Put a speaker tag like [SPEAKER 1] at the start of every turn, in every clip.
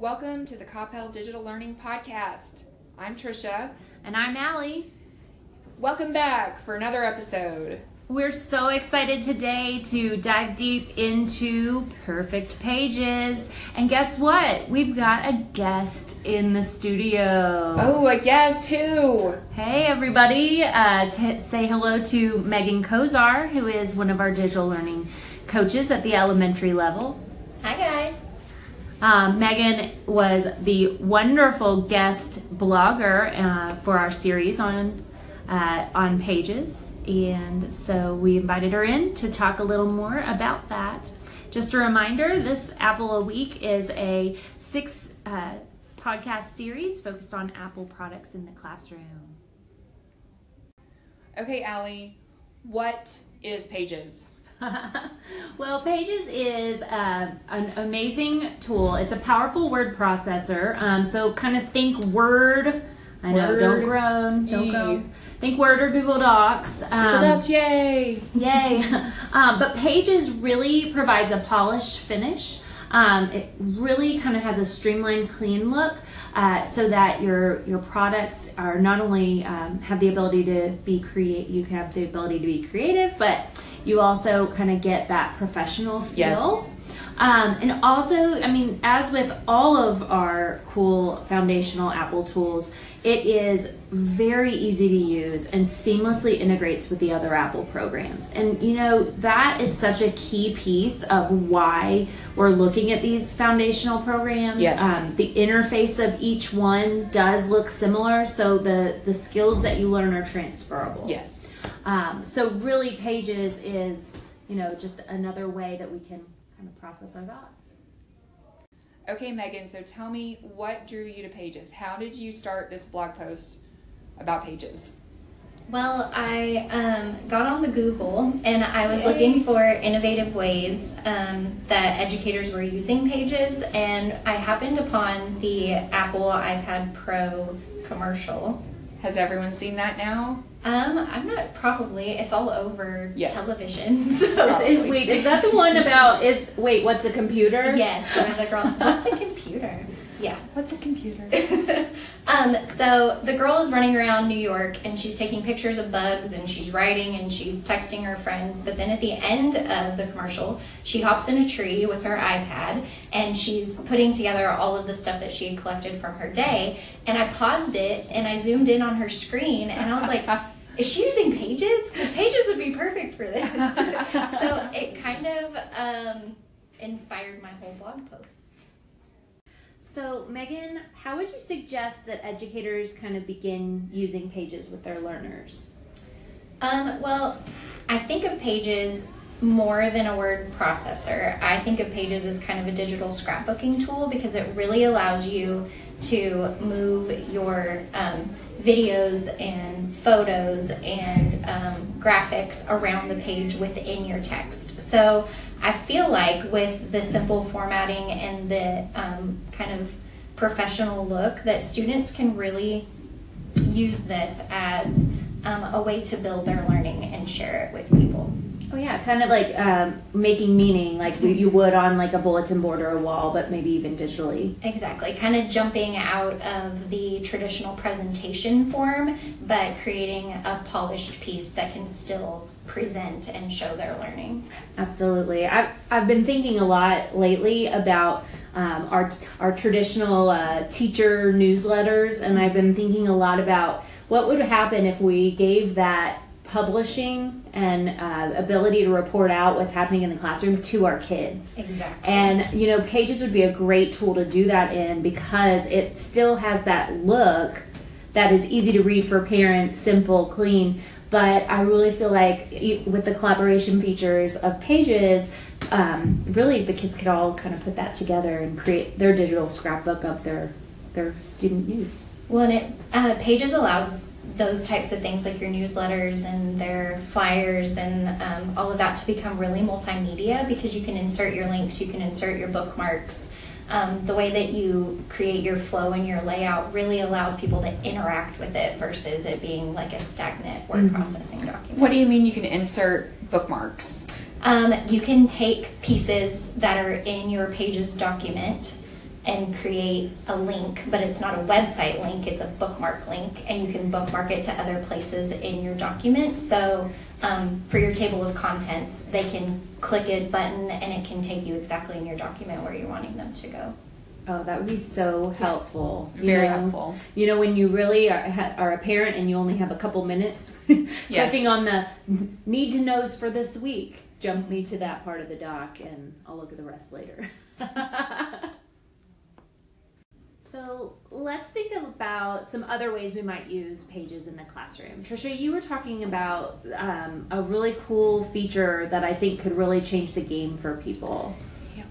[SPEAKER 1] Welcome to the Coppell Digital Learning Podcast. I'm Trisha.
[SPEAKER 2] And I'm Allie.
[SPEAKER 1] Welcome back for another episode.
[SPEAKER 2] We're so excited today to dive deep into perfect pages. And guess what? We've got a guest in the studio.
[SPEAKER 1] Oh, a guest who?
[SPEAKER 2] Hey, everybody. Uh, t- say hello to Megan Kozar, who is one of our digital learning coaches at the elementary level.
[SPEAKER 3] Hi, guys.
[SPEAKER 2] Um, Megan was the wonderful guest blogger uh, for our series on uh, on Pages, and so we invited her in to talk a little more about that. Just a reminder: this Apple a Week is a six uh, podcast series focused on Apple products in the classroom.
[SPEAKER 1] Okay, Allie, what is Pages?
[SPEAKER 2] well, Pages is uh, an amazing tool. It's a powerful word processor. Um, so kind of think Word. I know,
[SPEAKER 1] Word.
[SPEAKER 2] don't groan, don't
[SPEAKER 1] Yee.
[SPEAKER 2] groan. Think Word or Google Docs. Um,
[SPEAKER 1] Google Docs, yay!
[SPEAKER 2] Yay! um, but Pages really provides a polished finish. Um, it really kind of has a streamlined, clean look, uh, so that your your products are not only um, have the ability to be create, you have the ability to be creative, but you also kind of get that professional feel.
[SPEAKER 1] Yes.
[SPEAKER 2] Um, and also, I mean, as with all of our cool foundational Apple tools, it is very easy to use and seamlessly integrates with the other Apple programs. And you know, that is such a key piece of why we're looking at these foundational programs.
[SPEAKER 1] Yes.
[SPEAKER 2] Um, the interface of each one does look similar, so the, the skills that you learn are transferable.
[SPEAKER 1] Yes.
[SPEAKER 2] Um, so really, Pages is you know just another way that we can kind of process our thoughts.
[SPEAKER 1] Okay, Megan, so tell me what drew you to Pages? How did you start this blog post about Pages?
[SPEAKER 3] Well, I um, got on the Google and I was
[SPEAKER 1] Yay.
[SPEAKER 3] looking for innovative ways um, that educators were using pages, and I happened upon the Apple iPad Pro commercial.
[SPEAKER 1] Has everyone seen that now?
[SPEAKER 3] Um, I'm not probably. It's all over
[SPEAKER 1] Yes.
[SPEAKER 3] television.
[SPEAKER 2] Is,
[SPEAKER 3] So
[SPEAKER 2] is, wait, is that the one about is wait, what's a computer?
[SPEAKER 3] yes, where the girl. What's a computer? Yeah.
[SPEAKER 1] What's a computer?
[SPEAKER 3] um, so the girl is running around New York and she's taking pictures of bugs and she's writing and she's texting her friends. But then at the end of the commercial, she hops in a tree with her iPad and she's putting together all of the stuff that she had collected from her day. And I paused it and I zoomed in on her screen and I was like, is she using pages? Because pages would be perfect for this. so it kind of um, inspired my whole blog post.
[SPEAKER 2] So, Megan, how would you suggest that educators kind of begin using pages with their learners?
[SPEAKER 3] Um, well, I think of Pages more than a word processor. I think of Pages as kind of a digital scrapbooking tool because it really allows you to move your um, videos and photos and um, graphics around the page within your text. So I feel like with the simple formatting and the um, kind of professional look, that students can really use this as um, a way to build their learning and share it with people.
[SPEAKER 2] Oh yeah, kind of like um, making meaning, like you would on like a bulletin board or a wall, but maybe even digitally.
[SPEAKER 3] Exactly, kind of jumping out of the traditional presentation form, but creating a polished piece that can still present and show their learning.
[SPEAKER 2] Absolutely. I've, I've been thinking a lot lately about um, our, our traditional uh, teacher newsletters, and I've been thinking a lot about what would happen if we gave that publishing and uh, ability to report out what's happening in the classroom to our kids.
[SPEAKER 3] Exactly.
[SPEAKER 2] And you know, Pages would be a great tool to do that in because it still has that look that is easy to read for parents, simple, clean. But I really feel like with the collaboration features of Pages, um, really the kids could all kind of put that together and create their digital scrapbook of their their student use.
[SPEAKER 3] Well, and it uh, Pages allows those types of things like your newsletters and their flyers and um, all of that to become really multimedia because you can insert your links, you can insert your bookmarks. Um, the way that you create your flow and your layout really allows people to interact with it versus it being like a stagnant word processing document.
[SPEAKER 1] What do you mean you can insert bookmarks?
[SPEAKER 3] Um, you can take pieces that are in your Pages document and create a link, but it's not a website link, it's a bookmark link, and you can bookmark it to other places in your document. So um, for your table of contents, they can click a button and it can take you exactly in your document where you're wanting them to go.
[SPEAKER 2] Oh, that would be so helpful. You
[SPEAKER 1] Very
[SPEAKER 2] know,
[SPEAKER 1] helpful.
[SPEAKER 2] You know, when you really are, are a parent and you only have a couple minutes, clicking on the need to knows for this week, jump me to that part of the doc and I'll look at the rest later. so let's think about some other ways we might use pages in the classroom. Trisha, you were talking about um, a really cool feature that I think could really change the game for people.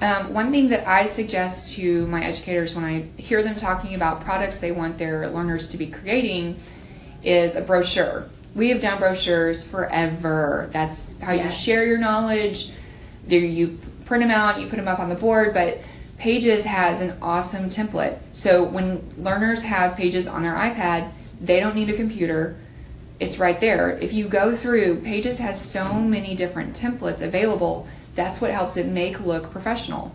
[SPEAKER 1] Um, one thing that I suggest to my educators when I hear them talking about products they want their learners to be creating is a brochure. We have done brochures forever. That's how you share your knowledge. There you print them out, you put them up on the board, but Pages has an awesome template. So when learners have Pages on their iPad, they don't need a computer. It's right there. If you go through, Pages has so many different templates available. That's what helps it make look professional.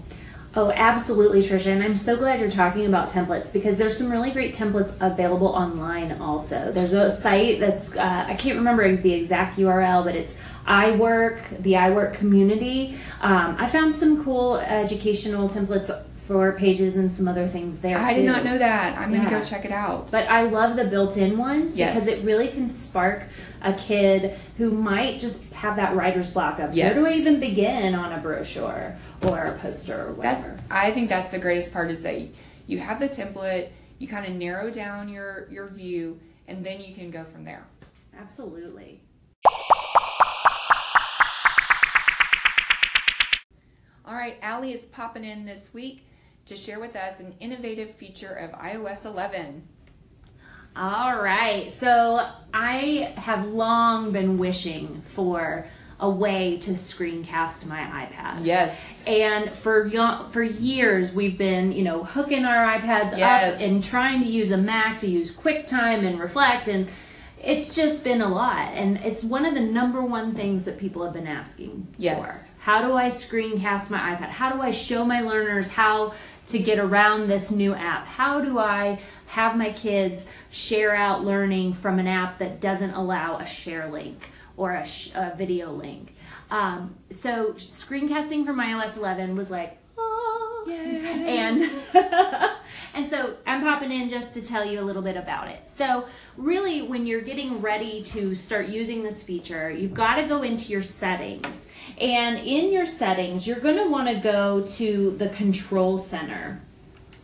[SPEAKER 2] Oh, absolutely, Trisha. And I'm so glad you're talking about templates because there's some really great templates available online also. There's a site that's, uh, I can't remember the exact URL, but it's iWork, the iWork community. Um, I found some cool educational templates for pages and some other things there
[SPEAKER 1] I
[SPEAKER 2] too.
[SPEAKER 1] did not know that. I'm
[SPEAKER 2] Yeah.
[SPEAKER 1] gonna go check it out.
[SPEAKER 2] But I love the built-in ones
[SPEAKER 1] Yes.
[SPEAKER 2] because it really can spark a kid who might just have that writer's block of
[SPEAKER 1] Yes.
[SPEAKER 2] where do I even begin on a brochure or a poster or
[SPEAKER 1] That's
[SPEAKER 2] whatever.
[SPEAKER 1] I think that's the greatest part is that you have the template, you kind of narrow down your your view, and then you can go from there.
[SPEAKER 2] Absolutely.
[SPEAKER 1] All right, Allie is popping in this week to share with us an innovative feature of iOS 11.
[SPEAKER 2] All right. So I have long been wishing for a way to screencast my iPad.
[SPEAKER 1] Yes.
[SPEAKER 2] And for for years we've been, you know, hooking our iPads
[SPEAKER 1] Yes.
[SPEAKER 2] up and trying to use a Mac to use QuickTime and Reflect and it's just been a lot and it's one of the number one things that people have been asking
[SPEAKER 1] Yes.
[SPEAKER 2] for. How do I screencast my iPad? How do I show my learners how to get around this new app? How do I have my kids share out learning from an app that doesn't allow a share link or a, sh- a video link? Um, so screencasting from iOS 11 was like. And and so I'm popping in just to tell you a little bit about it. So really, when you're getting ready to start using this feature, you've got to go into your settings, and in your settings, you're going to want to go to the control center.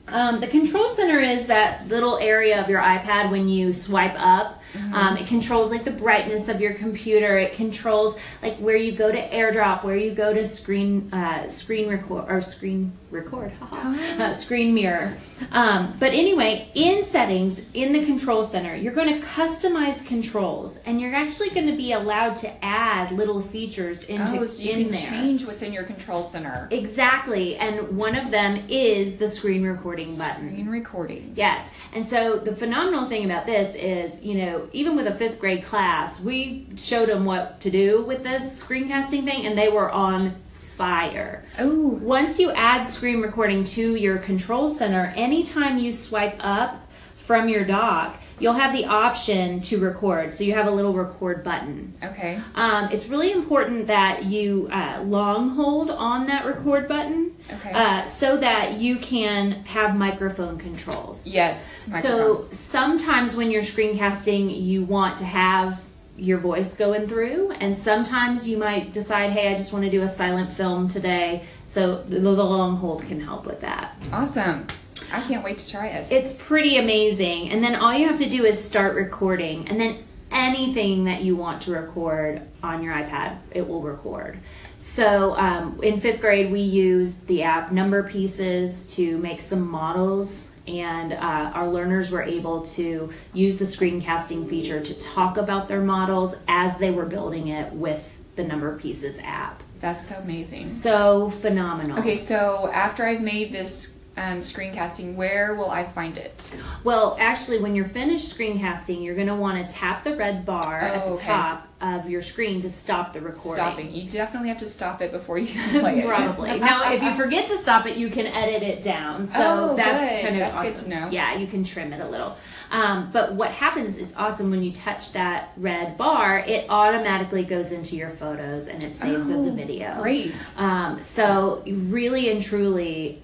[SPEAKER 2] Um, the control center is that little area of your iPad when you swipe up. Um, it controls like the brightness of your computer. It controls like where you go to AirDrop, where you go to screen uh, screen record or screen record, uh, screen mirror. Um, but anyway, in settings in the control center, you're going to customize controls, and you're actually going to be allowed to add little features into
[SPEAKER 1] Oh, so you
[SPEAKER 2] in
[SPEAKER 1] can
[SPEAKER 2] there.
[SPEAKER 1] change what's in your control center.
[SPEAKER 2] Exactly, and one of them is the screen recording button.
[SPEAKER 1] Screen recording.
[SPEAKER 2] Yes. And so the phenomenal thing about this is, you know, even with a fifth grade class, we showed them what to do with this screencasting thing, and they were on fire.
[SPEAKER 1] Oh,
[SPEAKER 2] Once you add screen recording to your control center, anytime you swipe up from your dock, you'll have the option to record. So you have a little record button.
[SPEAKER 1] okay.
[SPEAKER 2] Um, it's really important that you uh, long hold on that record button
[SPEAKER 1] Okay.
[SPEAKER 2] uh, so that you can have microphone controls.
[SPEAKER 1] Yes.
[SPEAKER 2] So sometimes when you're screencasting, you want to have your voice going through, and sometimes you might decide, hey, I just want to do a silent film today. So the, the long hold can help with that.
[SPEAKER 1] awesome. I can't wait to try it.
[SPEAKER 2] It's pretty amazing. And then all you have to do is start recording, and then anything that you want to record on your iPad, it will record. So um, in fifth grade, we used the app Number Pieces to make some models, and uh, our learners were able to use the screencasting feature to talk about their models as they were building it with the Number Pieces app.
[SPEAKER 1] That's so amazing.
[SPEAKER 2] So phenomenal.
[SPEAKER 1] Okay, so after I've made this um, screencasting, where will I find it?
[SPEAKER 2] Well, actually, when you're finished screencasting, you're going to want to tap the red bar at
[SPEAKER 1] Oh,
[SPEAKER 2] the
[SPEAKER 1] okay.
[SPEAKER 2] top of your screen to stop the recording.
[SPEAKER 1] Stopping. You definitely have to stop it before you play it.
[SPEAKER 2] Probably. now, if you forget to stop it, you can edit it down. So
[SPEAKER 1] Oh,
[SPEAKER 2] that's
[SPEAKER 1] good.
[SPEAKER 2] kind of
[SPEAKER 1] That's good
[SPEAKER 2] awesome.
[SPEAKER 1] to know.
[SPEAKER 2] Yeah, you can trim it a little. Um, but what happens is awesome when you touch that red bar, it automatically goes into your photos and it saves as a
[SPEAKER 1] Oh,
[SPEAKER 2] video.
[SPEAKER 1] Great.
[SPEAKER 2] Um, so really and truly,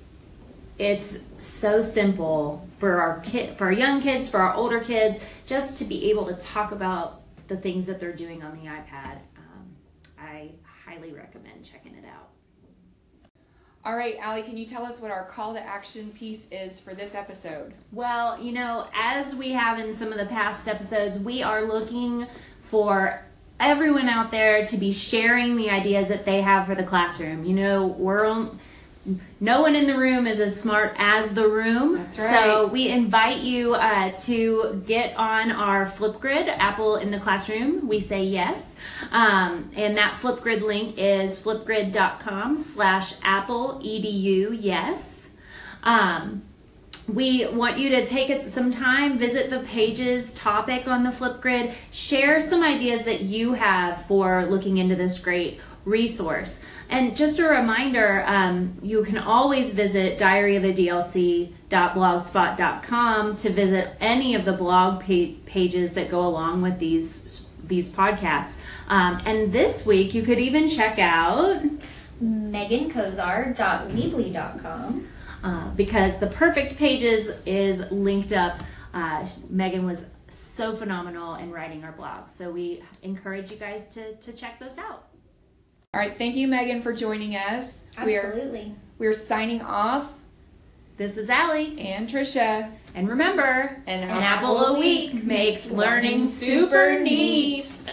[SPEAKER 2] it's so simple for our kid, for our young kids, for our older kids, just to be able to talk about the things that they're doing on the iPad. Um, I highly recommend checking it out.
[SPEAKER 1] All right, Allie, can you tell us what our call to action piece is for this episode?
[SPEAKER 2] Well, you know, as we have in some of the past episodes, we are looking for everyone out there to be sharing the ideas that they have for the classroom. You know, we're on, no one in the room is as smart as the room.
[SPEAKER 1] That's
[SPEAKER 2] So we invite you uh, to get on our Flipgrid, Apple in the Classroom. We say yes. Um, and that Flipgrid link is flipgrid.com slash Apple edu yes. Um, we want you to take it some time, visit the pages topic on the Flipgrid, share some ideas that you have for looking into this great resource. And just a reminder, um, you can always visit diaryofaDLC.blogspot.com to visit any of the blog pa- pages that go along with these these podcasts. Um, and this week, you could even check out
[SPEAKER 3] megankozar.weebly.com.
[SPEAKER 2] uh, because the perfect pages is linked up. Uh, Megan was so phenomenal in writing our blog, so we encourage you guys to to check those out.
[SPEAKER 1] All right, thank you, Megan, for joining us. We're
[SPEAKER 3] Absolutely.
[SPEAKER 1] we're signing off,
[SPEAKER 2] This is Allie,
[SPEAKER 1] and Trisha.
[SPEAKER 2] and remember,
[SPEAKER 1] An
[SPEAKER 2] an apple a week makes learning super neat.